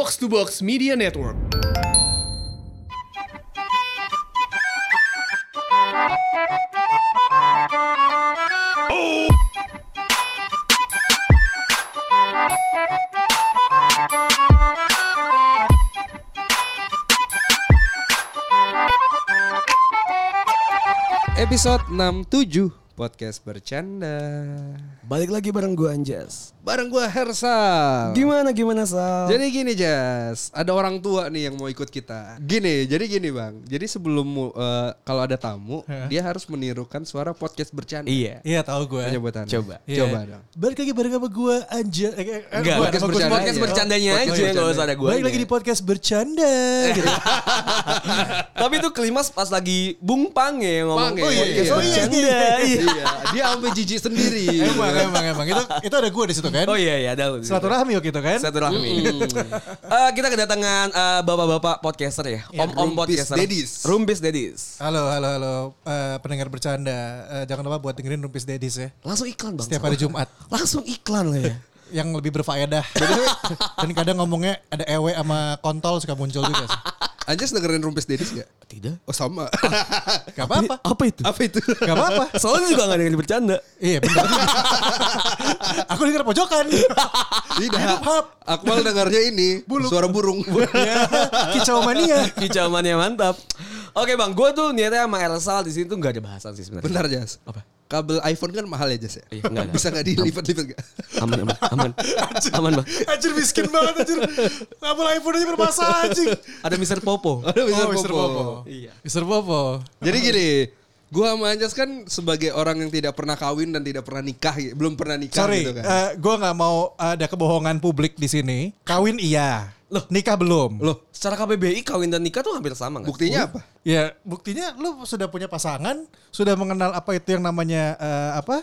Box to Box Media Network. Episode 67 Podcast Bercanda Balik lagi bareng gue Anjas. Bareng gua Hersal Gimana gimana Sal? Jadi gini Jas Ada orang tua nih yang mau ikut kita Gini jadi gini bang Jadi sebelum eh, Kalau ada tamu Dia harus menirukan suara podcast bercanda iya. Iya tahu gue. Anda Coba. Iya. Coba dong Balik lagi bareng sama gue Anja. Eh, eh, Enggak, gua, podcast bercanda podcast aja. bercandanya Podcast aja bercanda. nggak usah ada gue. Balik lagi di podcast bercanda. Tapi itu klimas pas lagi Bung Pang ya yang ngomong. Pang ya? oh, iya, Podcast iya. bercanda. Iya. Iya Dia sampai jijik sendiri emang emang emang itu itu ada gue di situ kan. Oh iya iya ada. lu di situ. Silaturahmi waktu itu kan. Satu rahmi. Eh, kita kedatangan eh, bapak-bapak podcaster ya. Om-om Rumpis podcaster. Dedis. Rumpis Dedis. Halo halo halo eh, pendengar bercanda. Eh, jangan lupa buat dengerin Rumpis Dedis ya. Langsung iklan bang. Setiap hari Jumat. Langsung iklan lah ya. Yang lebih berfaedah. Dan kadang ngomongnya ada ewe sama kontol suka muncul juga sih. Anjas dengerin Rumpis Dedis gak? Tidak. Oh sama Gak apa-apa. Apa itu? Apa itu? Gak apa-apa. Soalnya juga gak ada yang bercanda. Iya bener. Aku denger pojokan. Tidak hap. Akmal dengarnya ini Suara burung Ya, kicau mania. Kicauannya mantap. Oke bang, gue tuh niatnya sama Ersal di sini tuh gak ada bahasan sih sebenarnya. Bentar Jas Apa? Kabel iPhone kan mahal ya Jas ya? Iya, enggak, enggak. Bisa gak dilipat-lipat gak? Aman aman aman aman bang. Anjir miskin banget anjir. Kabel iPhone aja bermasalah anjing. Ada Mister Popo. Ada Mr. Oh, Mr. Popo. Popo. Iya. Mr. Popo. Jadi gini, gua sama Anjas kan sebagai orang yang tidak pernah kawin dan tidak pernah nikah, belum pernah nikah Sorry, gitu kan. eh, gue nggak mau ada kebohongan publik di sini. Kawin iya, Loh. nikah belum. Loh, Secara KBBI kawin dan nikah tuh hampir sama nggak? buktinya apa? Ya buktinya lu sudah punya pasangan, sudah mengenal apa itu yang namanya eh, apa?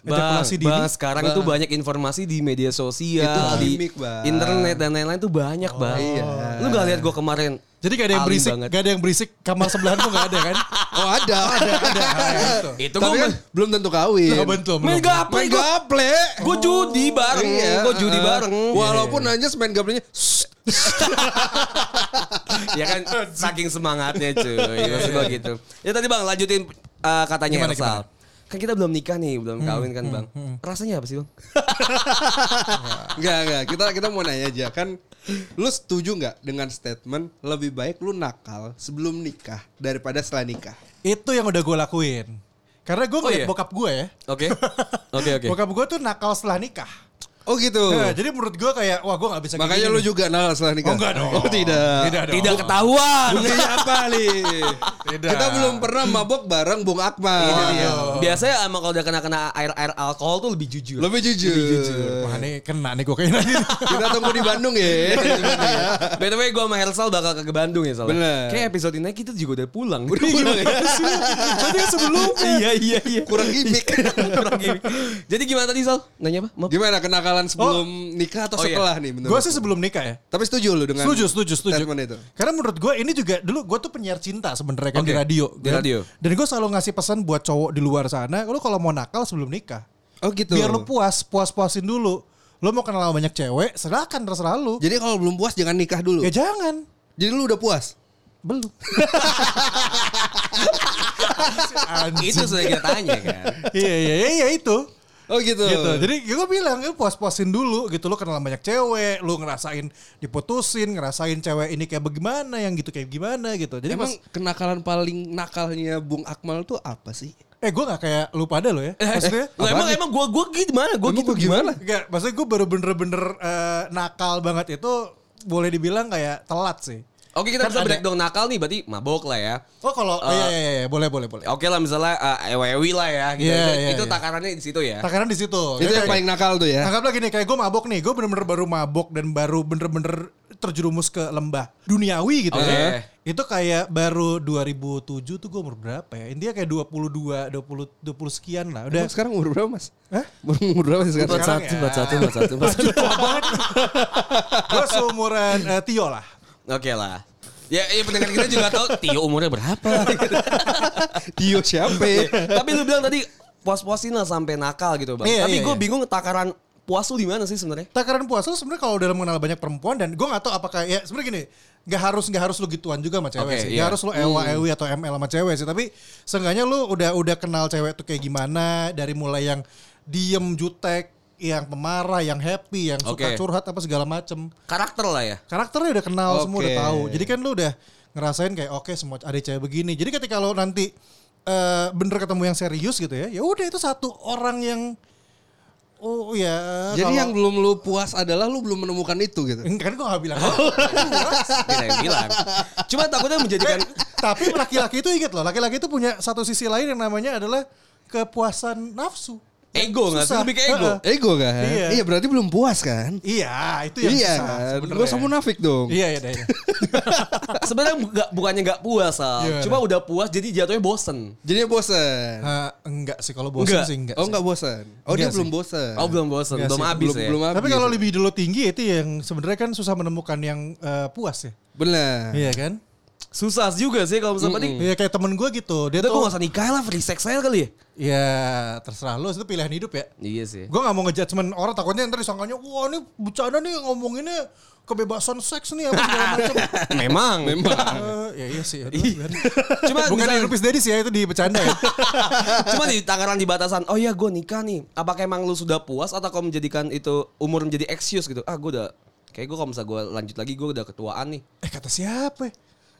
Bang, Ejakulasi dini. bang, sekarang itu banyak informasi di media sosial, Itu di gimmick, Bang. internet dan lain-lain tuh banyak bang. iya. Lu gak lihat gue kemarin? Jadi gak ada yang berisik, banget. gak ada yang berisik kamar sebelahan tuh gak ada kan? Oh ada, ada, ada. Itu Tapi kan belum tentu kawin. Nggak bentuk. main gaple, Main gue gaple. gue judi bareng, Iya, gue judi uh, bareng. Walaupun Anjas main gaplenya, ya kan saking semangatnya cuy maksud gua gitu ya tadi bang lanjutin uh, katanya Gimana, Ersal kan kita belum nikah nih belum kawin kan bang rasanya apa sih bang Enggak, enggak. Kita kita mau nanya aja kan lu setuju nggak dengan statement lebih baik lu nakal sebelum nikah daripada setelah nikah? Itu yang udah gue lakuin. Karena gue Oh, ngeliat iya? bokap gue ya. oke oke oke Bokap gue tuh nakal setelah nikah. Oh gitu. Nah, jadi menurut gue kayak, wah gue gak bisa Makanya lu juga nakal setelah nikah? Oh, enggak dong. Oh tidak. Tidak dong. tidak ketahuan Buktinya apa nih? Tidak. Kita belum pernah mabok bareng Bung Akmal. Iya. biasanya emang kalau udah kena kena air air alkohol tuh lebih jujur Lebih jujur. Wah nih kena nih gue kayaknya. Kita tunggu di Bandung ya. By the way gue sama Hersal bakal ke Bandung ya soalnya Bener. Kayak episode ini kita juga udah pulang Udah pulang ya? Berarti yang sebelumnya. Iya iya iya Kurang gimmick. Kurang gini. Jadi gimana tadi Sal? Nanya apa? Maaf. Gimana kenakalan sebelum nikah atau Oh, iya. setelah nih menurut? Gue sih sebelum nikah ya. Tapi setuju lu dengan Setuju, setuju, setuju. statement itu. Karena menurut gue ini juga dulu gue tuh penyiar cinta sebenarnya kan Oke, di radio. di kan. radio. Dan gue selalu ngasih pesan buat cowok di luar sana, lu kalau mau nakal sebelum nikah, Oh gitu. biar lu puas, puas-puasin dulu. Lu mau kenal sama banyak cewek, silakan terserah lu. Jadi kalau belum puas jangan nikah dulu. Ya jangan. Jadi lu udah puas? Belum. Itu sudah kita tanya kan. Iya iya iya iya, itu. Oh gitu. gitu. Jadi gue bilang lu puas-puasin dulu gitu lu kenal banyak cewek, lu ngerasain diputusin, ngerasain cewek ini kayak bagaimana, yang gitu kayak gimana gitu. Jadi Emang pas kenakalan paling nakalnya Bung Akmal tuh apa sih? eh gue gak kayak lu pada lo ya. Maksudnya Lah, emang emang gua gua gimana? Gua Emang gitu gimana? Enggak, maksudnya gue baru bener-bener eh, nakal banget itu boleh dibilang kayak telat sih. Oke kita Kan bisa ada- breakdown nakal nih berarti mabok lah ya. Oh kalau Eh, iya, iya iya boleh boleh boleh. Oke lah misalnya uh, ewewi lah ya gitu. Iya, itu iya, itu iya. takarannya di situ ya. Takaran di situ. Itu Ya, yang paling nakal tuh ya. Anggaplah gini, kayak gue mabok nih, gue bener-bener baru mabok dan baru bener-bener terjerumus ke lembah duniawi gitu Oke. ya. Itu kayak baru 2007 tuh gue umur berapa ya? Intinya kayak 22, 20, 20 sekian lah. Udah Emang sekarang umur berapa mas? Hah? Umur berapa sih sekarang? Sekarang ya. empat satu, empat satu, empat satu. gue seumuran eh, Tio lah. Oke lah. Ya, ya pendengar kita juga tahu Tio umurnya berapa. Tio siapa? ya? Tapi lu bilang tadi puas-puasin lah sampai nakal gitu bang. Iya, Tapi iya, gue iya. bingung takaran puas tuh di mana sih sebenarnya? takaran puas lu sebenarnya kalau dalam mengenal banyak perempuan dan gue gak tahu apakah ya sebenarnya gini nggak harus nggak harus lu gituan juga sama cewek Oke, sih iya. nggak harus lu ewa ewi atau ml sama cewek sih tapi seenggaknya lu udah udah kenal cewek tuh kayak gimana dari mulai yang diem jutek yang pemarah yang happy yang suka curhat apa segala macem Karakter lah ya. karakternya udah kenal semua udah tahu jadi kan lu udah ngerasain kayak oke semua ada cewek begini jadi ketika lo nanti eh, bener ketemu yang serius gitu ya ya udah itu satu orang yang oh ya Jadi kalau- yang belum lu puas adalah lu belum menemukan itu gitu. kan gue gak bilang Kita yang bilang. Cuma takutnya menjadikan Tapi laki-laki itu ingat loh, laki-laki itu punya satu sisi lain yang namanya adalah kepuasan nafsu. Ego nggak sih? Lebih ke ego. Ego kan? Iya. Iya. berarti belum puas kan? Iya, itu yang Iya susah kan? Gue sama munafik dong. Iya, iya, iya. Sebenarnya nggak bukannya nggak puas. Gimana? Cuma udah puas jadi jatuhnya bosen. Jadinya bosen. Ah, enggak sih kalau bosan Enggak. sih enggak. oh enggak bosen. Oh Enggak dia sih. belum bosen. Oh belum bosen, belum sih, habis belum, ya. belum habis. Tapi kalau libido lo tinggi itu yang sebenarnya kan susah menemukan yang eh, puas ya. Bener. Iya kan? Susah juga sih kalau misalnya tadi. Iya kayak temen gue gitu. Dia Udah gue tuh gak usah nikah lah, free sex aja kali ya. ya terserah lo itu pilihan hidup ya. Iya sih. Gue gak mau ngejudgement orang takutnya ntar disangkanya wah ini bercanda nih ngomonginnya kebebasan seks nih apa segala macam. Memang. Memang. Eh, ya iya sih. aduh. Cuma Bukan misalnya- di Rupis Dedis ya itu di bercanda ya. Cuma di takaran di batasan, oh ya gue nikah nih. Apakah emang lu sudah puas atau kau menjadikan itu umur menjadi excuse gitu? Ah gue udah, kayak gue kalau misalnya gue lanjut lagi gue udah ketuaan nih. Eh kata siapa? ya?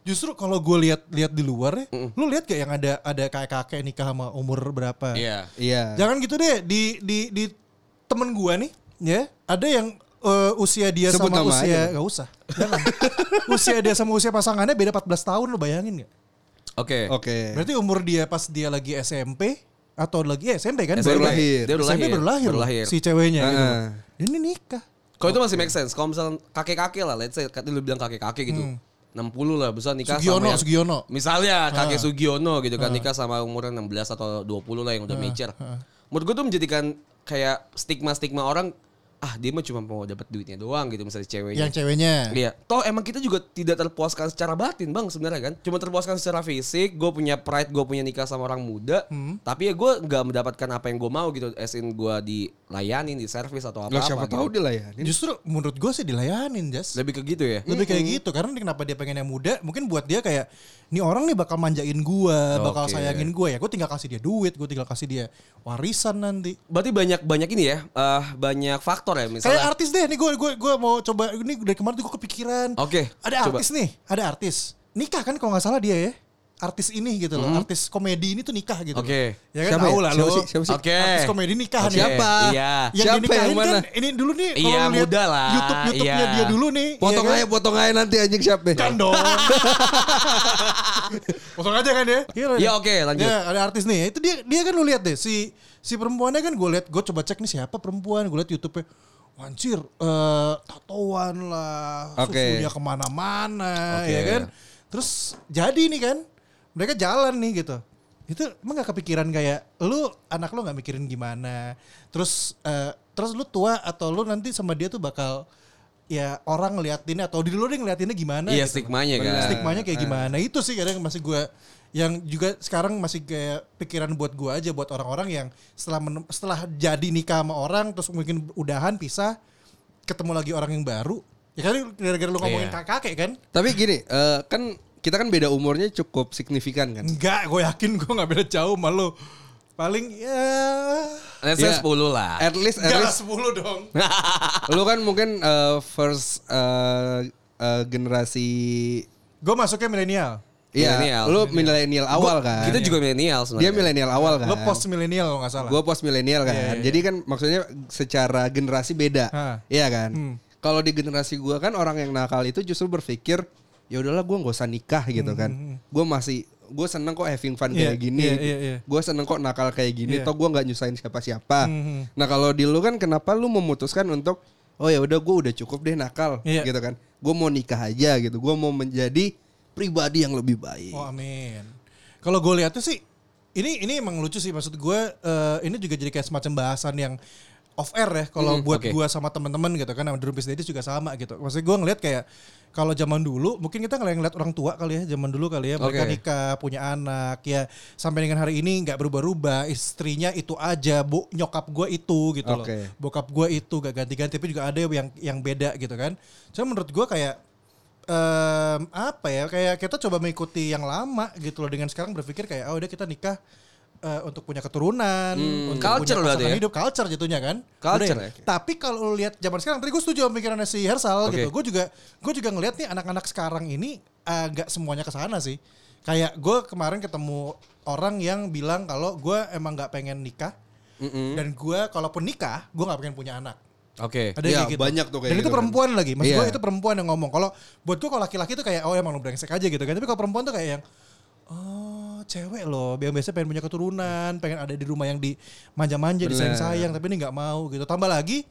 Justru kalau gue lihat lihat di luar ya, lu lihat gak yang ada ada kakek kakek nikah sama umur berapa? Iya. Iya. Jangan gitu deh di di di temen gue nih, ya ada yang eh, usia dia Sebut sama nama usia aja. gak usah, jangan. usia dia sama usia pasangannya beda 14 tahun lu bayangin gak? Oke. Oke. Berarti umur dia pas dia lagi SMP atau lagi ya, SMP kan? Baru lahir. Dia baru SMP lahir. baru lahir, Baru lahir. si ceweknya gitu. Heeh. Ini nikah. Kalau itu masih make sense. Kalau misalnya kakek-kakek lah, let's say tadi lu bilang kakek-kakek gitu. 60 lah, bisa nikah Sugiono, sama Sugiono. Misalnya kakek Sugiono gitu kan nikah sama umurnya 16 atau 20 lah yang udah mature. Menurut gue tuh menjadikan kayak stigma-stigma orang ah dia mah cuma mau dapat duitnya doang gitu misalnya ceweknya. Yang ceweknya. Iya, toh emang kita juga tidak terpuaskan secara batin bang sebenarnya kan. Cuma terpuaskan secara fisik, gue punya pride, gue punya nikah sama orang muda. Hmm. Tapi ya gue nggak mendapatkan apa yang gue mau gitu. As in gue dilayanin, di service atau apa-apa. Lah siapa gitu. tahu dilayanin. Justru menurut gue sih dilayanin, Jas. Lebih ke gitu ya. Lebih kayak gitu karena kenapa dia pengen yang muda mungkin buat dia kayak ini orang nih bakal manjain gua, bakal Oke. sayangin gua ya. Gue tinggal kasih dia duit, gue tinggal kasih dia warisan nanti. Berarti banyak banyak ini ya, eh, banyak faktor ya Kayak misalnya. artis deh, nih gue gue gue mau coba ini dari kemarin tuh gue kepikiran. Oke, Ada coba. artis nih, ada artis. Nikah kan kalau nggak salah dia ya. Artis ini gitu loh, artis komedi ini tuh nikah gitu. Hmm. Oke. loh. Ya kan Siapa tahu ya? lah lo. sih? Siapa sih? Oke. Artis komedi nikah Oke, nih. Siapa? Iya. Yang Siapa dinikahin yang mana? kan ini dulu nih kalau Iya, muda lah. YouTube YouTube-nya Iya. dia dulu nih. Potong iya kan? aja, potong aja nanti anjing siapa? Kan dong. Potong aja kan ya? Iya, Ya, oke, lanjut. Ya, ada artis nih. Itu dia dia kan lu lihat deh si si perempuannya kan gue lihat gue coba cek nih siapa perempuan gue lihat YouTube-nya Wancir, eh tatoan lah, Oke. susunya ke mana-mana, Oke. ya kan. Terus jadi nih kan, mereka jalan nih gitu. Itu emang gak kepikiran kayak lu anak lu nggak mikirin gimana. Terus eh, terus lu tua atau lu nanti sama dia tuh bakal ya orang ngeliatinnya atau diri lu deh ngeliatinnya gimana. Iya gitu. stigmanya kan. Stigmanya kayak gimana? Itu sih kadang masih gue yang juga sekarang masih kayak pikiran buat gue aja buat orang-orang yang setelah menem- setelah jadi nikah sama orang terus mungkin udahan pisah ketemu lagi orang yang baru ya kan gara-gara lu ngomongin Iya. kakek kan Tapi gini, eh, kan kita kan beda umurnya cukup signifikan kan. enggak gue yakin gue nggak beda jauh sama lu paling ya Let's say Ya. 10 lah. At least, at least 10 dong lu kan mungkin eh, first eh, eh, generasi gue masuknya milenial Iya, lu milenial awal kan. Kita juga milenial Dia sebenarnya. milenial awal kan. lo post milenial kalau nggak salah Gue post milenial kan. Iya, iya, Jadi kan maksudnya secara generasi beda. Iya kan. Hmm. Kalau di generasi gua kan orang yang nakal itu justru berpikir ya udahlah gua nggak usah nikah gitu kan. Gue masih gue seneng kok having fun Hmm, Iya, kayak gini. iya, iya, iya. Gue seneng kok nakal kayak gini. Iya. Toh gue nggak nyusahin siapa-siapa. Hmm. Nah kalau di lu kan kenapa lu memutuskan untuk oh ya udah gue udah cukup deh nakal Iya. gitu kan. Gue mau nikah aja gitu. Gue mau menjadi pribadi yang lebih baik. Oh amin. Kalau gue lihatnya sih ini ini emang lucu sih maksud gue eh, ini juga jadi kayak semacam bahasan yang off air ya kalau Mhm, buat oke. gue sama teman-teman gitu kan sama Drubis Dedis juga sama gitu. Maksudnya gue ngeliat kayak kalau zaman dulu mungkin kita ngeliat, orang tua kali ya zaman dulu kali ya mereka nikah punya anak ya sampai dengan hari ini nggak berubah-ubah istrinya itu aja bu nyokap gue itu gitu loh Oke. bokap gue itu gak ganti-ganti tapi juga ada yang yang beda gitu kan cuma menurut gue kayak em, apa ya kayak kita coba mengikuti yang lama gitu loh dengan sekarang berpikir kayak oh udah kita nikah eh, untuk punya keturunan untuk culture punya berarti pasangan ya? hidup. Culture jatuhnya kan? Culture Udah ya? tapi kalau lu lihat zaman sekarang tadi gue setuju sama pikirannya si Hersal Oke. gitu. Gue juga gue juga ngelihat nih anak-anak sekarang ini agak semuanya ke sana sih. Kayak gue kemarin ketemu orang yang bilang kalau gue emang nggak pengen nikah. Dan gue kalaupun nikah gue nggak pengen punya anak Oke. ada Iya, kayak gitu. banyak tuh kayak Dan gitu itu kan. perempuan lagi. Maksud Iya. gue itu perempuan yang ngomong. Kalau buat gue kalau laki-laki tuh kayak oh emang lu brengsek aja gitu kan. Tapi kalau perempuan tuh kayak yang oh cewek loh. Yang biasa pengen punya keturunan, pengen ada di rumah yang dimanja-manja, disayang-sayang, tapi ini nggak mau gitu. Tambah lagi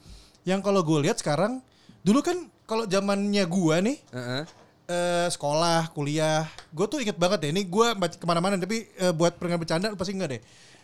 yang kalau gue lihat sekarang dulu kan kalau zamannya gue nih Heeh. eh, sekolah, kuliah, gue tuh inget banget deh. Ini gue ke mana-mana, tapi eh, buat pengen bercanda pasti enggak deh.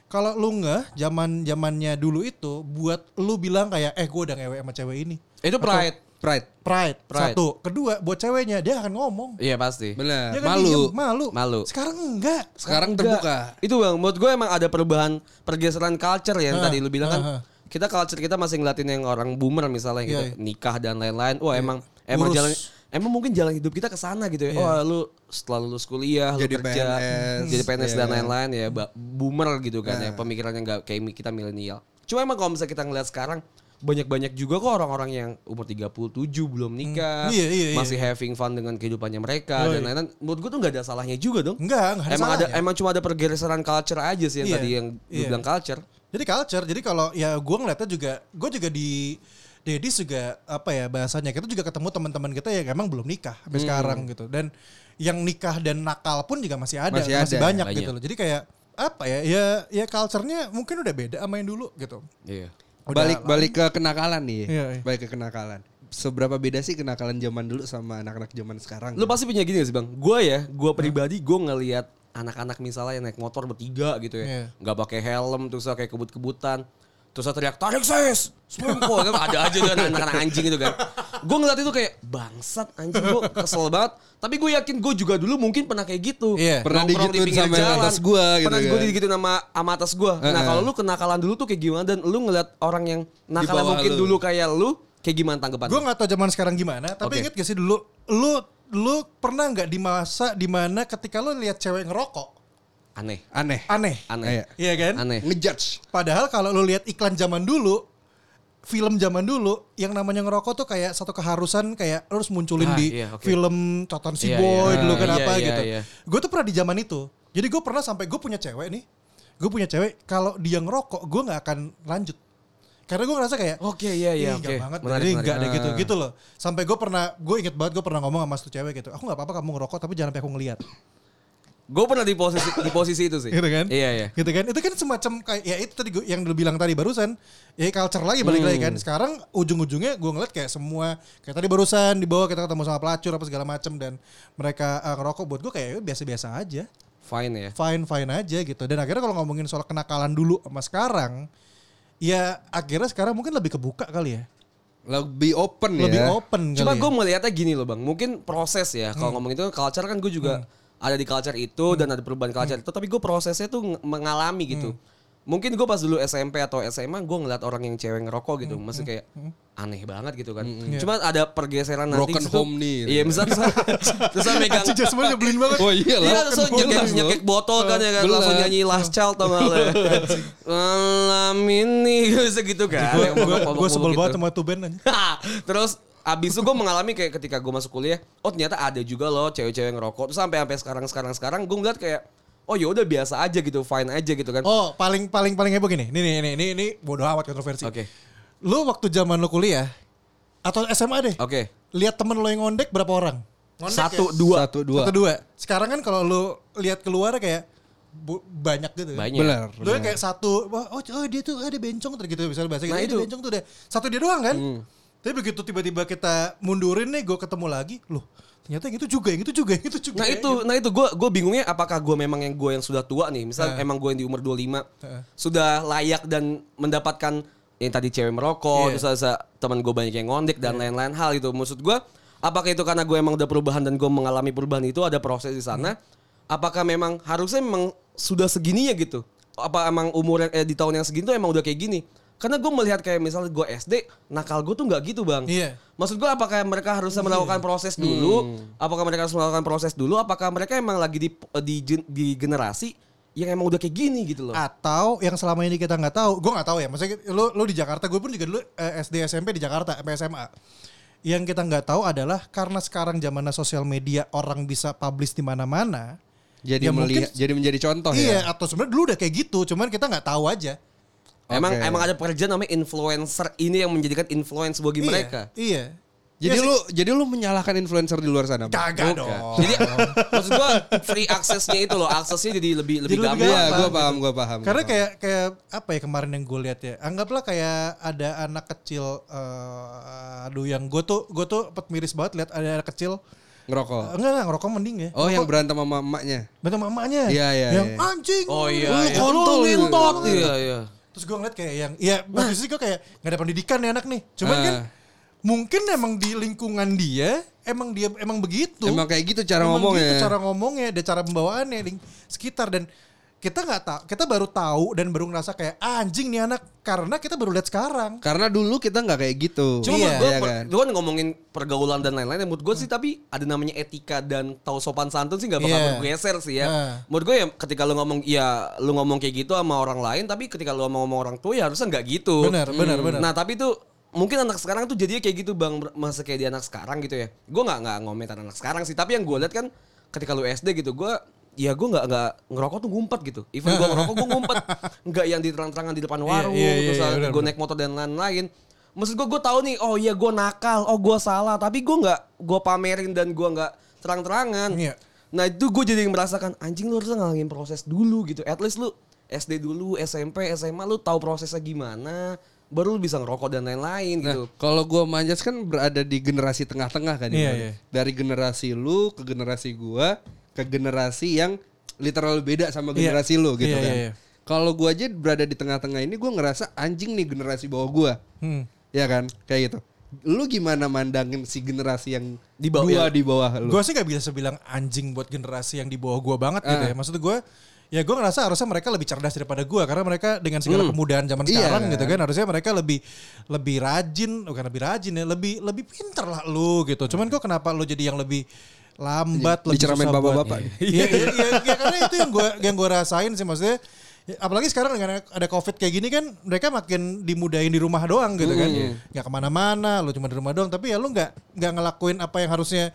Kalau lu nggak zaman zamannya dulu itu, buat lu bilang kayak, eh gue udah ngewe sama cewek ini. Itu pride. Pride. Pride, Pride. satu. Kedua, buat ceweknya dia akan ngomong. Iya pasti. Bener. Dia kan Malu. diem, malu. Malu. Sekarang enggak. Sekarang Enggak. terbuka. Itu bang, menurut gue emang ada perubahan pergeseran culture ya yang Ah, tadi lu bilang kan. ah, ah. Kita culture kita masih ngeliatin yang orang boomer misalnya gitu, Iya, iya. nikah dan lain-lain. Wah emang emang Urus. jalan emang mungkin jalan hidup kita ke sana gitu ya. Iya. Wah lu setelah lulus kuliah, lu Jadi kerja, PNS, jadi PNS iya. dan lain-lain ya, boomer gitu kan ya, Nah. pemikirannya nggak kayak kita milenial. Cuma emang kalau misalnya kita ngeliat sekarang banyak-banyak juga kok orang-orang yang umur 37 belum nikah, Hmm. Iya, iya, iya. masih having fun dengan kehidupannya mereka Yoi. dan lain-lain. Menurut gue tuh nggak ada salahnya juga dong Enggak, enggak ada emang ada salahnya. emang cuma ada pergeseran culture aja sih yang Iya, tadi yang lu iya. bilang culture. Jadi culture. Jadi kalau ya gue ngeliatnya juga, gue juga di Dedis juga apa ya bahasanya kita juga ketemu teman-teman kita yang emang belum nikah Hmm. sampai sekarang gitu. Dan yang nikah dan nakal pun juga masih ada, Masih masih, ada. banyak, Banyak. gitu loh. Jadi kayak apa ya? Ya ya culture-nya mungkin udah beda sama yang dulu gitu. Iya. Udah balik balik ke kenakalan nih. Iya, iya. Balik ke kenakalan. Seberapa beda sih kenakalan zaman dulu sama anak-anak zaman sekarang? Lu pasti punya gini gak sih bang? Gue ya, gue pribadi gue ngelihat anak-anak misalnya yang naik motor bertiga gitu Iya. ya, nggak pakai helm terus kayak kebut-kebutan, terus teriak tarik ses, semangko kan ada aja tuh anak-anak anjing gitu kan. Gue ngeliat itu kayak bangsat anjing gue kesel banget. Tapi gue yakin gue juga dulu mungkin pernah kayak gitu. Iya. Pernah digituin sama yang atas gua gitu Pernah gue kan. digituin sama, sama atas gue. Nah Heeh. kalau lu kenakalan dulu tuh kayak gimana dan lu ngeliat orang yang nakal bawah mungkin lu. dulu kayak lu, kayak gimana tanggapan? Gue nggak tahu zaman sekarang gimana, tapi Oke. inget gak sih dulu lu lu pernah nggak di masa di mana ketika lu lihat cewek ngerokok Aneh. Aneh. aneh, Aneh. Iya. iya kan? Aneh. Ngejudge. Padahal kalau lu lihat iklan zaman dulu, film zaman dulu, yang namanya ngerokok tuh kayak satu keharusan kayak lu harus munculin Ah, di iya, oke. film Coton si Iya, Boy iya. dulu kan Iya, apa iya, gitu. iya. Gue tuh pernah di zaman itu. Jadi gue pernah sampai gue punya cewek nih, gue punya cewek kalau dia ngerokok gue nggak akan lanjut. Karena gue ngerasa kayak Oke, iya, iya, "Ih, oke. nggak banget, Menarik, jadi enggak deh gitu, Ah. gitu loh. Sampai gue pernah, gue inget banget gue pernah ngomong sama satu cewek gitu, aku nggak apa-apa kamu ngerokok tapi jangan sampai aku ngeliat. Gue pernah di posisi di posisi itu sih. gitu kan? Iya iya. Gitu kan? Itu kan semacam kayak ya itu tadi gua, yang lu bilang tadi barusan, ya culture lagi balik lagi kan. Sekarang ujung-ujungnya gue ngeliat kayak semua kayak tadi barusan di bawah kita ketemu sama pelacur apa segala macem dan mereka eh, ngerokok buat gue kayak ya biasa-biasa aja, Fine ya. fine fine aja gitu. Dan akhirnya kalau ngomongin soal kenakalan dulu sama sekarang, ya akhirnya sekarang mungkin lebih kebuka kali ya, Lebih open ya. lebih open Cuma gue ya. melihatnya gini loh bang. Mungkin proses ya. Kalau ngomong itu culture kan gue juga ada di culture itu dan ada perubahan culture itu. Tapi gue prosesnya tuh mengalami gitu. Mungkin gue pas dulu SMP atau SMA gue ngeliat orang yang cewek ngerokok gitu. Masih kayak aneh banget gitu kan. Cuma ada pergeseran nanti. Broken home nih. Iya misalnya terus, terus saya megang. Anjing Jasmine nyebelin banget. Oh iya lah. Iya, langsung Jelas nyekek, nyekek botol kan ya kan. Langsung nyanyi Last Child tau gak lo ya. Malam ini bisa gitu kan. Gue sebel gitu. banget sama tuh band aja. Terus abis itu gue mengalami kayak ketika gue masuk kuliah, oh ternyata ada juga loh cewek-cewek ngerokok. Terus sampai sampai sekarang sekarang sekarang gue ngeliat kayak oh ya udah biasa aja gitu, fine aja gitu kan. Oh paling paling paling heboh gini, ini nih ini ini ini bodoh amat kontroversi. Oke. Lu waktu zaman lu kuliah atau SMA deh, Oke. lihat temen lo yang ngondek berapa orang? Ngondek Satu ya? dua. Satu dua. Satu dua. Sekarang kan kalau lu lihat keluar kayak bu- banyak gitu. kan. Banyak. Benar. Lu kayak satu, wah oh, oh dia tuh ada bencong tuh gitu misalnya bahasa gitu. Nah, "Eh, dia itu. Hmm. bencong tuh deh. Satu dia doang kan? Tapi begitu tiba-tiba kita mundurin nih, gue ketemu lagi, loh ternyata yang itu juga, yang itu juga, yang itu juga. Nah itu, nah itu gue gue bingungnya apakah gue memang yang gue yang sudah tua nih, misal Heeh. emang gue yang di umur 25 Heeh. sudah layak dan mendapatkan yang tadi cewek merokok, Iya. terus ada teman gue banyak yang ngondek dan lain-lain hal gitu. Maksud gue Apakah itu karena gue emang udah perubahan dan gue mengalami perubahan itu ada proses di sana? Apakah memang harusnya memang sudah segini ya gitu? Apa emang umur eh, di tahun yang segini tuh emang udah kayak gini? Karena gue melihat kayak misalnya gue SD, nakal gue tuh nggak gitu bang. Iya. Maksud gue apakah mereka harusnya melakukan proses dulu? Apakah mereka harus melakukan proses dulu? Apakah mereka emang lagi di di, di generasi yang emang udah kayak gini gitu loh? Atau yang selama ini kita nggak tahu, gue nggak tahu ya. Maksudnya lu lu di Jakarta, gue pun juga dulu eh, SD SMP di Jakarta, SMA. Yang kita nggak tahu adalah karena sekarang zamannya sosial media orang bisa publish di mana-mana. Jadi Ya, mungkin- melihat, jadi menjadi contoh iya, ya. atau sebenarnya dulu udah kayak gitu, cuman kita nggak tahu aja. Emang Oke. emang ada pekerjaan namanya influencer ini yang menjadikan influence bagi Iya, mereka. Iya. Jadi Ya sih. lu jadi lu menyalahkan influencer di luar sana. Bang? kagak dong. Jadi maksud gua free aksesnya itu loh, aksesnya jadi lebih lebih Jadi lebih gampang. Iya, gampang. gua paham, gua paham. Karena gua paham. kayak kayak apa ya kemarin yang gue lihat ya. Anggaplah kayak ada anak kecil eh, aduh yang gue tuh gue tuh pet miris banget lihat ada anak kecil ngerokok. Eh, enggak enggak ngerokok mending ya. Oh, yang berantem sama emaknya. Betul mamanya. Iya, iya, Yang iya. anjing. Oh iya, Lu iya. kontol gitu. ngentot. Iya, iya. Terus gue ngeliat kayak yang iya waktu itu gue kayak nggak ada pendidikan nih anak nih. Cuman Ah. kan mungkin emang di lingkungan dia emang dia emang begitu. Emang kayak gitu cara Emang ngomongnya. gitu cara ngomongnya, ada cara pembawaannya di sekitar dan kita nggak tahu, kita baru tahu dan baru ngerasa kayak "Ah, anjing nih anak karena kita baru lihat sekarang. Karena dulu kita nggak kayak gitu. Cuma Iya. gue, Iya kan? gue kan ngomongin pergaulan dan lain-lain. Menurut gue sih tapi ada namanya etika dan tahu sopan santun sih nggak bakal Iya. bergeser sih ya. Nah. Menurut gue ya ketika lu ngomong ya lu ngomong kayak gitu sama orang lain, tapi ketika lu ngomong sama orang tua ya harusnya nggak gitu. Benar, benar, benar. Nah tapi tuh mungkin anak sekarang tuh jadinya kayak gitu bang masa kayak di anak sekarang gitu ya. Gue nggak nggak ngomentar anak sekarang sih. Tapi yang gue lihat kan ketika lu SD gitu gue ya gue nggak nggak ngerokok tuh ngumpet gitu. Even gue ngerokok gue ngumpet, nggak yang di terang-terangan di depan warung, iya, iya, terus iya, benar, gue naik motor dan lain-lain. Maksud gue gue tahu nih, oh iya gue nakal, oh gue salah, tapi gue nggak gue pamerin dan gue nggak terang-terangan. Iya. Nah itu gue jadi merasakan anjing lu harusnya ngalangin proses dulu gitu. At least lu SD dulu, SMP, SMA lu tahu prosesnya gimana, baru lu bisa ngerokok dan lain-lain gitu. Nah, kalau gua manjas kan berada di generasi tengah-tengah kan. Iya, ibaratnya. iya. Dari generasi lu ke generasi gua ke generasi yang literal beda sama Iya. generasi lu gitu Iya, kan. iya, iya. Kalau gua aja berada di tengah-tengah ini gua ngerasa anjing nih generasi bawah gua. Hmm. Ya kan? Kayak gitu. Lu gimana mandangin si generasi yang Di bawah- ya. di bawah lu? Gue sih gak bisa bilang anjing buat generasi yang di bawah gue banget gitu Ah. ya. Maksud gue ya gue ngerasa harusnya mereka lebih cerdas daripada gue karena mereka dengan segala kemudahan zaman Iya, sekarang kan? gitu kan harusnya mereka lebih lebih rajin bukan lebih rajin ya lebih lebih pinter lah lu gitu. Cuman kok kenapa lu jadi yang lebih lambat lebih Diceramain susah buat- bapak-bapak. Iya iya iya iya, karena itu yang gue yang gue rasain sih maksudnya ya, apalagi sekarang dengan ada covid kayak gini kan mereka makin dimudahin di rumah doang gitu kan. Nggak ke mana-mana lu cuma di rumah doang tapi ya lu nggak nggak ngelakuin apa yang harusnya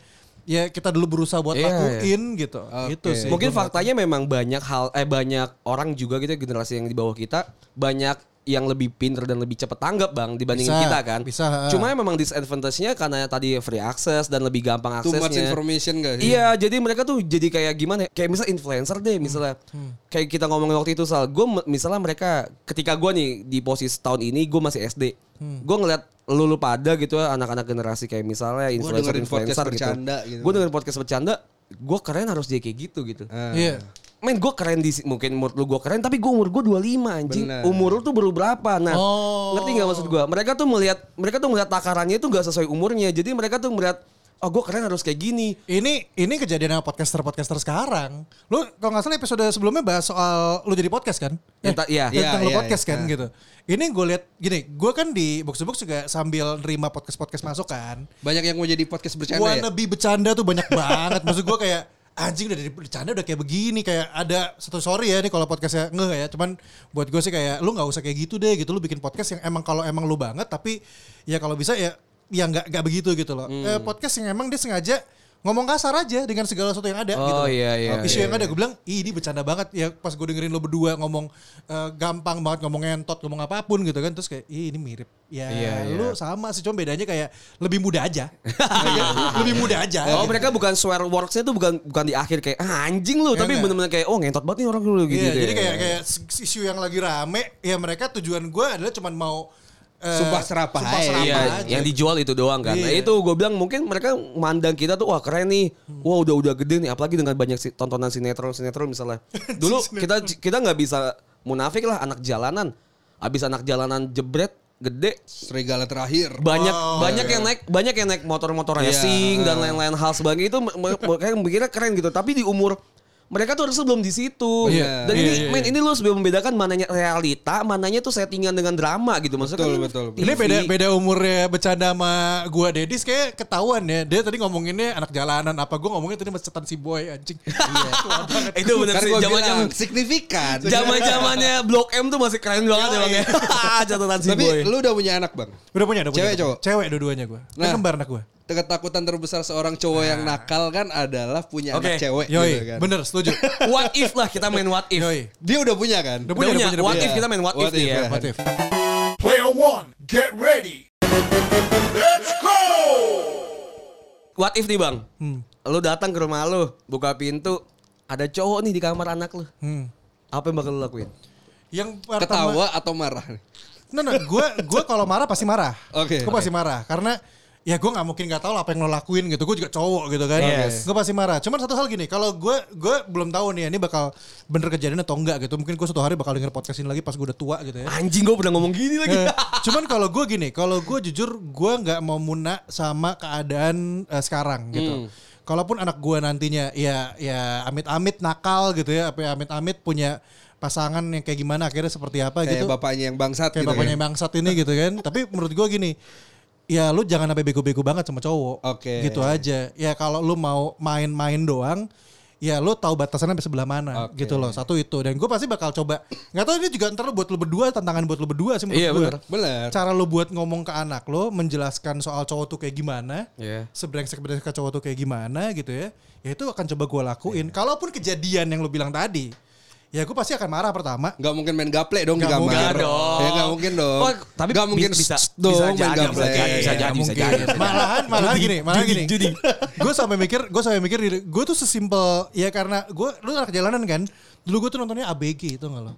ya kita dulu berusaha buat Iya, lakuin gitu. Gitu sih. Mungkin faktanya memang banyak hal eh banyak orang juga gitu generasi yang di bawah kita banyak yang lebih pinter dan lebih cepat tanggap bang dibandingin Bisa, kita kan. bisa, ha. Cuma memang disadvantage-nya karena tadi free access dan lebih gampang Too much aksesnya. information gak sih? Iya, jadi mereka tuh jadi kayak gimana? ya? Kayak misal influencer deh, misalnya. Hmm. Kayak kita ngomongin waktu itu soal gue misalnya mereka ketika gue nih di posisi tahun ini gue masih SD. Hmm. Gue ngeliat lu lu pada gitu ya anak-anak generasi kayak misalnya influencer dengerin podcast influencer gitu. bercanda gitu. Gue dengerin podcast bercanda, gue keren harus dia kayak gitu gitu. Ah. Iya. Men gue keren di mungkin umur lu gue keren tapi gue umur gue 25 anjing. Bener. Umur lu tuh baru berapa? Nah, Oh. ngerti nggak maksud gue? Mereka tuh melihat mereka tuh melihat takarannya itu gak sesuai umurnya. Jadi mereka tuh melihat oh gue keren harus kayak gini. Ini ini kejadian sama podcaster-podcaster sekarang. Lu kalau nggak salah episode sebelumnya bahas soal lu jadi podcast kan? Ta- iya. yang tentang Iya, lu iya, podcast iya. kan gitu. Ini gue lihat gini, gue kan di box to box juga sambil nerima podcast-podcast masuk kan. Banyak yang mau jadi podcast bercanda ya? Wannabe bercanda tuh banyak banget. Maksud gue kayak anjing udah dari bercanda udah kayak begini kayak ada satu sorry ya nih kalau podcastnya nggak ya. Cuman buat gue sih kayak lu nggak usah kayak gitu deh gitu. Lu bikin podcast yang emang kalau emang lu banget tapi ya kalau bisa ya ya nggak nggak begitu gitu loh. Eh, podcast yang emang dia sengaja ngomong kasar aja dengan segala sesuatu yang ada Oh, gitu iya, iya, isu iya, yang ada gue bilang Ih, ini bercanda banget ya pas gue dengerin lo berdua ngomong eh, gampang banget ngomong ngentot ngomong apa pun gitu kan terus kayak Ih, ini mirip ya Iya, iya. lu sama sih cuma bedanya kayak lebih muda aja lebih muda aja Oh mereka bukan swear words-nya tuh bukan bukan di akhir kayak ah, anjing lu, tapi bener-bener kayak oh ngentot banget nih orang dulu gitu. Iya, deh. jadi kayak kayak isu yang lagi rame, ya mereka tujuan gue adalah cuman mau eh, Sumpah serapah sumpah serapah Iya, aja. yang dijual itu doang kan. Nah, Iya. itu gue bilang mungkin mereka mandang kita tuh wah keren nih. Wah udah udah gede nih apalagi dengan banyak si- tontonan sinetron sinetron misalnya. Dulu kita kita nggak bisa munafik lah anak jalanan. Abis anak jalanan jebret gede Serigala terakhir. banyak Oh, banyak iya. yang naik banyak yang naik motor-motor Iya, racing dan ah. lain-lain hal sebagainya itu me- me- kayak mikirnya keren gitu tapi di umur mereka tuh harusnya belum di situ Iya. dan Iya, ini iya, men iya. ini lu harus membedakan mananya realita mananya tuh settingan dengan drama gitu maksudnya Betul, kan betul, betul. Ini beda beda umurnya bercanda sama gua Dedis kayak ketahuan ya. Dia tadi ngomonginnya anak jalanan apa gua ngomongnya tadi macetan si boy anjing. Iya. itu bener Kan sih zaman bilang signifikan. zaman zamannya blok M tuh masih keren banget ya bang ya catatan si Tapi boy lu udah punya anak bang. Udah punya, udah punya. Cewek, cowok? Cewek dua-duanya gua. Nah, Nah. kembar anak gua. Ketakutan terbesar seorang cowok yang nakal kan adalah punya Oke. anak cewek Yoi, gitu kan. bener setuju. what if lah kita main what if Yoi. Dia udah punya kan? Udah Udah punya, udah what punya. if kita main what, What if nih if, ya ya. What if? Player one, get ready. Let's go! what if nih bang Hmm. lu datang ke rumah lu buka pintu ada cowok nih di kamar anak lu Hmm. apa yang bakal lu lakuin Yang pertama, Ketawa atau marah? Nah, nah, gue gue kalau marah pasti marah. Oke. Gue pasti marah karena ya gue nggak mungkin nggak tahu lah apa yang lo lakuin gitu. Gue juga cowok gitu kan. Yes. Gue pasti marah. Cuman satu hal gini, kalau gue gue belum tahu nih ini bakal bener kejadian atau enggak gitu. Mungkin gue suatu hari bakal denger podcast ini lagi pas gue udah tua gitu ya. anjing gue pernah ngomong gini lagi Eh, cuman kalau gue gini, kalau gue jujur gue nggak mau muna sama keadaan eh, sekarang gitu. Kalaupun anak gue nantinya ya ya amit-amit nakal gitu ya, apa ya amit-amit punya pasangan yang kayak gimana akhirnya seperti apa Kayak gitu. bapaknya yang bangsat kayak gitu bapaknya ya. bangsat ini gitu kan. Tapi menurut gue gini, ya lu jangan sampai bego-bego banget sama cowok. Oke. Gitu aja. Ya kalau lu mau main-main doang, ya lu tahu batasannya sampai sebelah mana Oke. gitu loh. Satu itu dan gue pasti bakal coba. Nggak tahu ini juga ntar lu buat lu berdua tantangan buat lu berdua sih menurut Iya, gue. bener. Bener. Cara lu buat ngomong ke anak lo, menjelaskan soal cowok tuh kayak gimana, Iya. sebrengsek-brengsek cowok tuh kayak gimana gitu ya. Ya itu akan coba gue lakuin. Kalaupun kejadian yang lu bilang tadi, ya gue pasti akan marah pertama. Gak mungkin main gaple dong di Nggak kamar. mungkin dong. Ya gak mungkin dong. Oh, tapi gak mungkin bisa- bisa dong jadi, main gaple. bisa jadi, bisa jadi. mungkin. jadi. Malahan, malahan gini, malahan gini. judi. gue sampai mikir, gue sampai mikir diri, gue tuh sesimpel ya karena gue, lu anak jalanan kan. Dulu gue tuh nontonnya ABG itu nggak lo?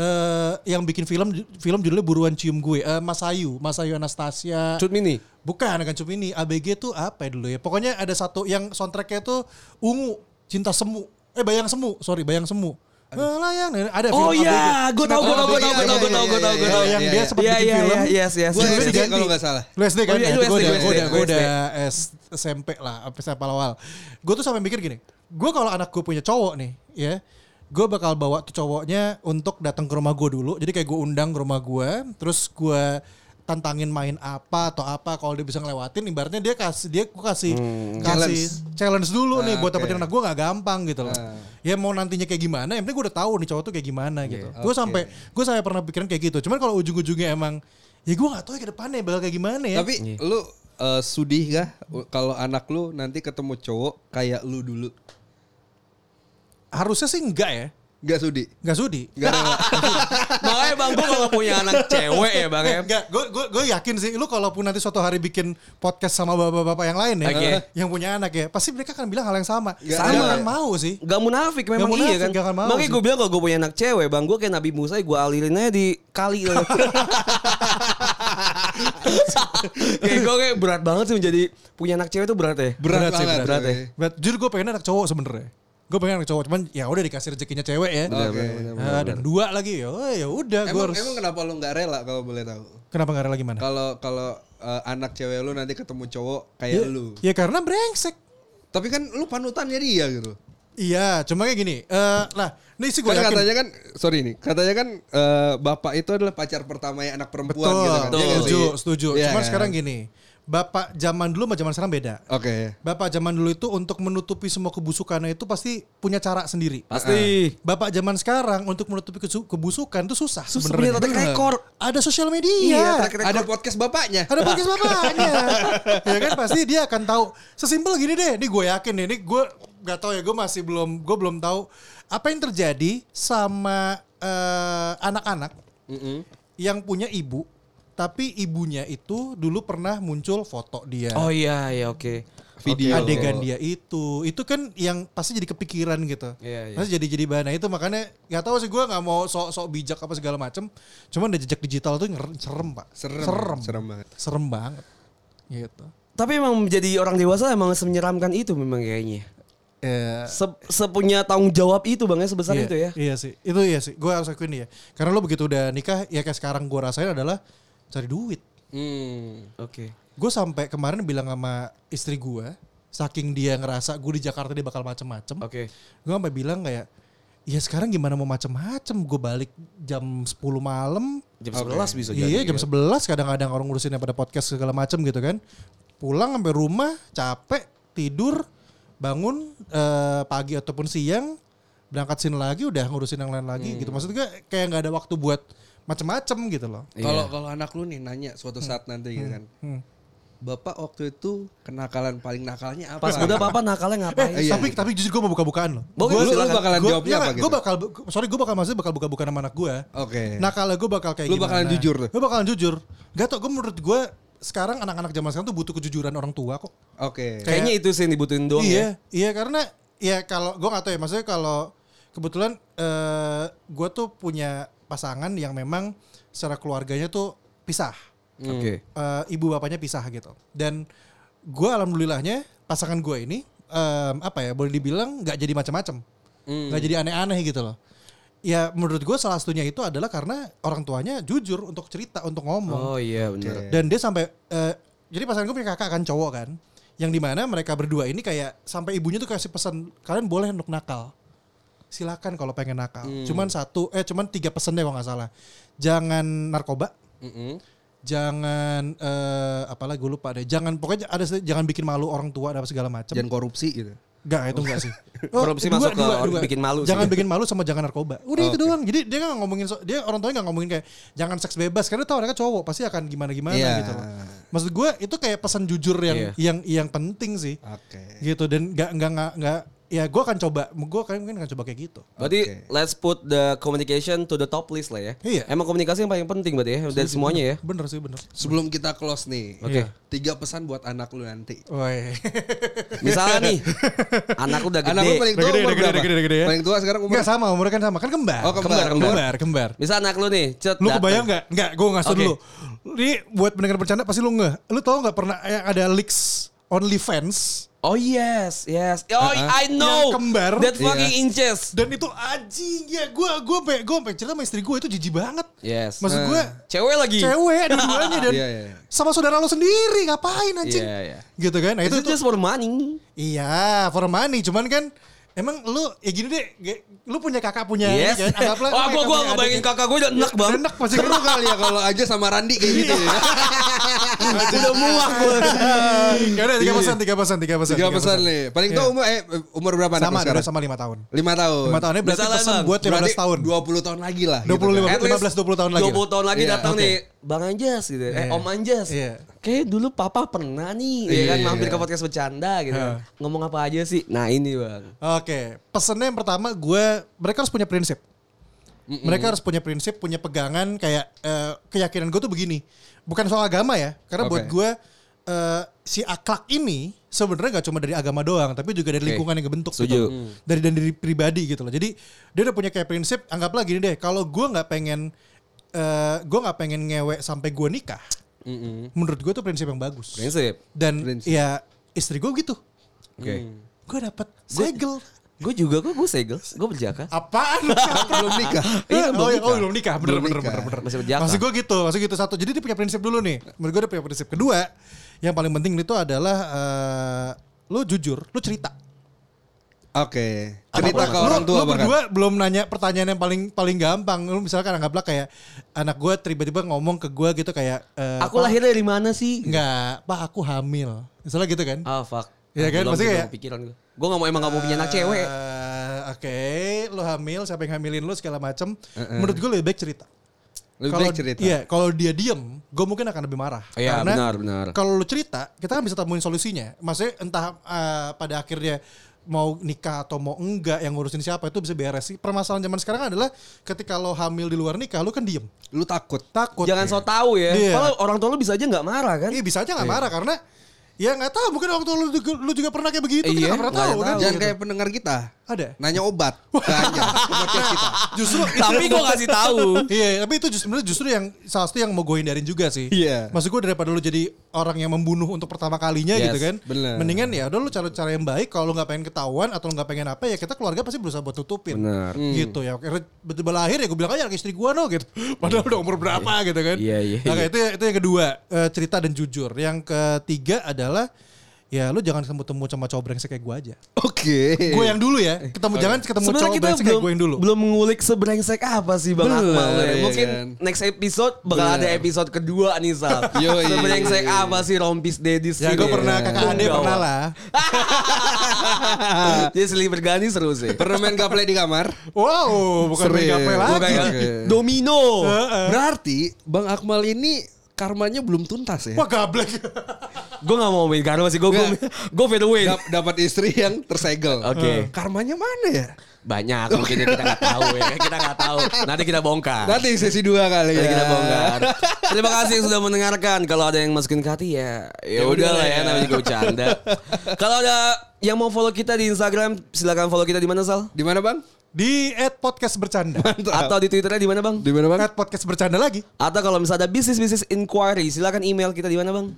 Eh, yang bikin film film judulnya buruan cium gue Eh, Mas Ayu Mas Ayu Anastasia cut mini bukan kan cuma ini ABG tuh apa ya dulu ya pokoknya ada satu yang soundtracknya tuh ungu cinta semu eh bayang semu sorry bayang semu Melayang ada oh iya gue tau gue tau gue tau gue tau gue tau gue tau gue Iya, tau yang dia sempat Iya, bikin iya, film. iya, yes yes Gue SD kalau gak salah. Lu SD kan? Iya, gue udah, gue gue udah, gue gue SMP lah, apa SMP awal. Gue tuh sampai mikir gini, gue kalau anak gue punya cowok nih, ya, gue bakal bawa tuh cowoknya untuk datang ke rumah gue dulu. Jadi kayak gue undang ke rumah gue, terus gue tantangin main apa atau apa kalau dia bisa ngelewatin ibaratnya dia kasih dia gue kasih kasih challenge, dulu nih Ah, buat oke. dapetin anak gue nggak gampang gitu loh. Ah. ya mau nantinya kayak gimana yang penting gue udah tahu nih cowok tuh kayak gimana gitu. Gue sampai gue sampai pernah pikiran kayak gitu. Cuman kalau ujung-ujungnya emang ya gue nggak tahu ya ke depannya bakal kayak gimana ya. Tapi lu eh, sudih gak kalau anak lu nanti ketemu cowok kayak lu dulu? harusnya sih enggak ya Gak sudi? nggak sudi Gak rela? makanya bang gue kalau punya anak cewek ya bang ya Enggak, gue gue gue yakin sih lu kalaupun nanti suatu hari bikin podcast sama bapak-bapak yang lain ya, Oke. yang punya anak ya, pasti mereka akan bilang hal yang sama. Nggak- Sama nggak- akan mau sih. Gak munafik memang munafik, iya kan. nggak akan mau Makanya sih. gue bilang kalau gue punya anak cewek bang, gue kayak Nabi Musa gue alirin aja di kali. kayak gue kayak berat banget sih menjadi punya anak cewek itu berat ya. Berat, sih, banget. berat ya. But, jujur gue pengen anak cowok sebenernya. Gue pengen cowok, cuman ya udah dikasih rezekinya cewek ya. Oke. Ah, dan dua lagi ya, oh, ya udah gue Emang, harus. emang kenapa lu gak rela kalau boleh tahu? Kenapa gak rela gimana? Kalau kalau eh, anak cewek lu nanti ketemu cowok kayak lu. Ya karena brengsek. Tapi kan lu panutannya dia gitu. Iya, cuma kayak gini. eh nah, ini sih gue Kan yakin. katanya kan sorry nih, katanya kan eh, bapak itu adalah pacar pertama anak perempuan Betul, gitu kan. Iya nggak setuju, setuju. Iya Cuman kan? sekarang gini, bapak zaman dulu sama zaman sekarang beda. Oke. Bapak zaman dulu itu untuk menutupi semua kebusukannya itu pasti punya cara sendiri. Pasti. Bapak zaman sekarang untuk menutupi kebusukan itu susah, Susah punya track record. Ada sosial media. Iya. Ada podcast bapaknya. ada podcast bapaknya. ya kan pasti dia akan tahu. Sesimpel gini deh, ini gue yakin nih, ini gue gak tahu ya, gue masih belum, gue belum tahu apa yang terjadi sama eh, anak-anak yang punya ibu, tapi ibunya itu dulu pernah muncul foto dia. Oh iya iya oke. Video. adegan dia itu itu kan yang pasti jadi kepikiran gitu Iya, iya. pasti jadi jadi bahan Nah, itu makanya nggak tahu sih gue nggak mau sok sok bijak apa segala macem cuman ada jejak digital tuh serem pak Serem. serem Serem banget. serem banget gitu Tapi emang menjadi orang dewasa emang semenyeramkan itu memang kayaknya. ya Se- sepunya tanggung jawab itu bang ya sebesar iya, itu ya. iya sih itu iya sih gue harus akuin ya karena lo begitu udah nikah ya kayak sekarang gue rasain adalah cari duit. Hmm. Oke. Gue sampai kemarin bilang sama istri gue, saking dia ngerasa gue di Jakarta dia bakal macem-macem. Oke. Gue sampai bilang kayak, ya sekarang gimana mau macem-macem? Gue balik jam 10 malam, Jam 11 bisa jadi. iya jam ya. 11 kadang-kadang orang ngurusin pada podcast segala macem gitu kan. Pulang sampai rumah capek tidur bangun eh, pagi ataupun siang berangkat sini lagi udah ngurusin yang lain lagi gitu. Maksud gue kayak nggak ada waktu buat macem-macem gitu loh. Kalau Iya. kalau anak lu nih nanya suatu saat nanti gitu kan. Hmm. Bapak waktu itu kenakalan paling nakalnya apa? Pas muda papa nakalnya ngapain? Eh, Iya. tapi tapi jujur gue mau buka-bukaan loh. Boleh, Lu, lu silakan. bakalan Gua- jawabnya nggak, apa gitu? Gue bakal, sorry gue bakal maksudnya bakal buka-bukaan sama anak gue. Oke. Nah kalau gue bakal kayak Lu gimana? bakalan jujur tuh? Gue bakalan jujur. Gak tau, gue menurut gue sekarang anak-anak zaman sekarang tuh butuh kejujuran orang tua kok. Oke. Kayaknya itu sih yang dibutuhin doang iya, ya. iya karena ya kalau gue gak tau ya, maksudnya kalau kebetulan eh gue tuh punya pasangan yang memang secara keluarganya tuh pisah. Oke. Eh, ibu bapaknya pisah gitu. Dan gue alhamdulillahnya pasangan gue ini em, apa ya boleh dibilang nggak jadi macam-macam, nggak jadi aneh-aneh gitu loh. Ya menurut gue salah satunya itu adalah karena orang tuanya jujur untuk cerita, untuk ngomong. Oh iya benar. Dan dia sampai eh, jadi pasangan gue punya kakak kan cowok kan, yang di mana mereka berdua ini kayak sampai ibunya tuh kasih pesan kalian boleh untuk nakal, silakan kalau pengen nakal. Cuman satu, eh cuman tiga pesan deh kalau nggak salah. Jangan narkoba, Mm-mm. jangan eh apalagi gue lupa deh. Jangan pokoknya ada jangan bikin malu orang tua dan segala macam. Jangan korupsi gitu. Enggak, itu enggak sih. Korupsi masuk ke orang bikin malu sih. Jangan bikin malu sama jangan narkoba. Udah itu Oke. doang. Jadi dia nggak ngomongin so- dia orang tuanya nggak ngomongin kayak jangan seks bebas karena tahu mereka cowok pasti akan gimana-gimana Iya. gitu loh. Maksud gue itu kayak pesan jujur yang Iya. yang yang penting sih. Oke. Gitu dan nggak nggak nggak nggak ya gue akan coba gue kan mungkin akan coba kayak gitu. Berarti Oke. let's put the communication to the top list lah ya. Iya. Emang komunikasi yang paling penting berarti ya dari semuanya ya. Bener sih bener. Sebelum kita close nih. Oke. Iya. Tiga pesan buat anak lu nanti. Woi. Misalnya nih anak lu udah gede. Anak lu paling tua Udah gede, umur gede, berapa? gede, gede ya. Paling tua sekarang umur Enggak sama umurnya kan sama kan kembar. Oh, kembar, kembar. kembar, kembar. Misal anak lu nih, cet Lu kebayang nggak? Nggak, gue ngasih Oke. dulu. Ini buat pendengar bercanda pasti lu nggak. Lu tau nggak pernah yang ada leaks OnlyFans Oh yes, yes. Oh Uh-uh. I know. Yang kembar. That Iya. fucking inches. dan itu anjing ya gue gue gue pe cerita sama istri gue itu jijik banget. Yes. Maksud gue Cewek lagi. cewek dua-duanya dan Iya, iya, iya. sama saudara lo sendiri ngapain anjing? Iya, iya. Gitu kan? Nah, Itu itu just for money. iya for money cuman kan emang lu ya gini deh, lu punya kakak punya Yes. kan, anggaplah Wah, lu gua gua ngebayangin adik. kakak gue udah enak Udah banget. enak pasti Seru kali ya kalau aja sama Randi kayak gitu ya. Udah muak gue. Ya udah tiga pesan, tiga pesan, tiga pesan. Tiga pesan nih. Paling tua Iya. umur eh umur berapa anak Sama, sekarang? sama lima tahun. Lima tahun. Lima tahun ini berarti pesan buat 15 Berarti tahun. 20 tahun lagi lah. 25, gitu kan. At least 15 20 tahun lagi. 20 tahun lagi Iya, datang nih. Bang Anjas gitu. Eh Iya. Om Anjas. Iya. Kayak dulu papa pernah nih ya Iya, kan iya, mampir iya. ke podcast bercanda gitu. Iya. Ngomong apa aja sih? Nah, ini, Bang. Oke, pesannya yang pertama gue mereka harus punya prinsip. Mereka harus punya prinsip, punya pegangan kayak eh, keyakinan gue tuh begini. Bukan soal agama ya, karena Oke. buat gue eh, si akhlak ini sebenarnya gak cuma dari agama doang, tapi juga dari lingkungan yang kebentuk. Setuju. Gitu. Dari dan diri pribadi gitu loh. Jadi dia udah punya kayak prinsip. Anggaplah gini deh, kalau gue nggak pengen eh gue nggak pengen ngewe sampai gue nikah, Mm-mm. menurut gue tuh prinsip yang bagus. Prinsip. Dan Prinsip. ya istri gue gitu, Oke. gue dapet segel. Gue juga kok gue segel, gue berjaka. Apaan? Belum nikah. Iya, oh, belum iya, nikah. oh, belum nikah. Bener, Belum bener, nikah. bener, bener. Masih berjaka. Maksud gue gitu, maksud gitu satu. Jadi dia punya prinsip dulu nih. Menurut gue dia punya prinsip. Kedua, yang paling penting itu adalah eh, lu jujur, lu cerita. Oke. Cerita Apa- ke lu- orang tua Lu bahkan. berdua belum nanya pertanyaan yang paling paling gampang. Lu misalkan anggaplah kayak anak gue tiba-tiba ngomong ke gue gitu kayak eh, Aku "Pak, lahir dari mana sih? Enggak, Pak aku hamil. Misalnya gitu kan. Ah, fuck. Iya kan, Belum, maksudnya belum kayak- kepikiran gue. Gue gak mau emang gak mau punya anak cewek. Eh, Oke, lu hamil, siapa yang hamilin lu segala macem. Menurut gue lebih baik cerita. Lebih Kalau baik cerita. Iya, kalau dia diem, gue mungkin akan lebih marah. Iya, Karena benar, benar. Kalau lu cerita, kita kan bisa temuin solusinya. Maksudnya entah eh, pada akhirnya mau nikah atau mau enggak yang ngurusin siapa itu bisa beres sih. Permasalahan zaman sekarang adalah ketika lo hamil di luar nikah, lu kan diem, Lu takut. takut. Jangan so tau ya. Iya. Kalau orang tua lu bisa aja gak marah kan? Iya bisa aja nggak marah karena ya nggak tahu mungkin waktu lu juga, lu juga pernah kayak begitu Iya, kita nggak pernah nggak tahu ada kan. tahu. Jangan gitu. kayak pendengar kita. Ada. Nanya obat. Banyak. Podcast kita. Justru Tapi gue kasih tahu. Iya, tapi itu justru sebenarnya justru yang salah satu yang mau gue hindarin juga sih. Iya. Maksud gue daripada lu jadi orang yang membunuh untuk pertama kalinya Yes, gitu kan. bener. Mendingan ya udah lu cari cara yang baik kalau lu nggak pengen ketahuan atau lu nggak pengen apa ya kita keluarga pasti berusaha buat tutupin. Bener. Gitu ya. Betul lahir ya gue bilang aja anak istri gue no gitu. Padahal udah umur berapa gitu kan. Iya, iya, Oke, iya. itu itu yang kedua, eh, cerita dan jujur. Yang ketiga adalah ya lu jangan ketemu-temu sama cowok brengsek kayak gue aja. Oke. Gue yang dulu ya. Ketemu jangan ketemu Sebenarnya cowok brengsek kayak belum, gue yang dulu. belum mengulik sebrengsek apa sih Bang Akmal ya. iya Mungkin kan? next episode bakal Bener. ada episode kedua nih Sal. Yoi. sebrengsek apa sih Rompis Dedis Ya gue pernah kakak ade pernah lah. Jadi silih bergani seru sih. Pernah main gaple di kamar? Wow, bukan main gaple lagi. Oke. domino. Berarti Bang Akmal ini karmanya belum tuntas ya? Wah gablek. gue gak mau main karma sih. Gue gue fade away. Dap- dapat istri yang tersegel. Oke. Karmanya mana ya? Banyak mungkin kita gak tahu ya. Kita gak tahu. Nanti kita bongkar. Nanti sesi dua kali Nanti ya. kita bongkar. Terima kasih yang sudah mendengarkan. Kalau ada yang masukin ke hati ya, ya udah lah ya, namanya juga bercanda. Kalau ada yang mau follow kita di Instagram, silakan follow kita di mana Sal? Di mana Bang? Di at podcast bercanda. Atau di Twitternya di mana Bang? Di mana Bang? At podcast bercanda lagi. Atau kalau misalnya ada bisnis-bisnis inquiry, silakan email kita di mana Bang?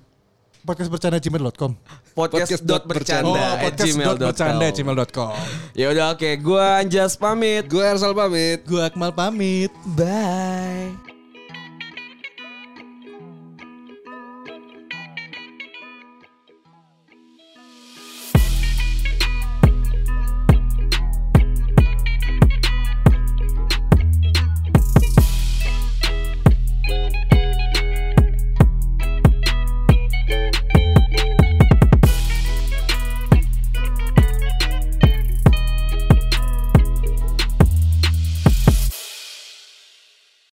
Podcast bercanda gmail.com. Podcast.bercanda Oh, at podcast bercanda gmail.com gmail.com. Ya udah oke, gua Anjas pamit. Gue Ersal pamit. Gue Akmal pamit. Bye.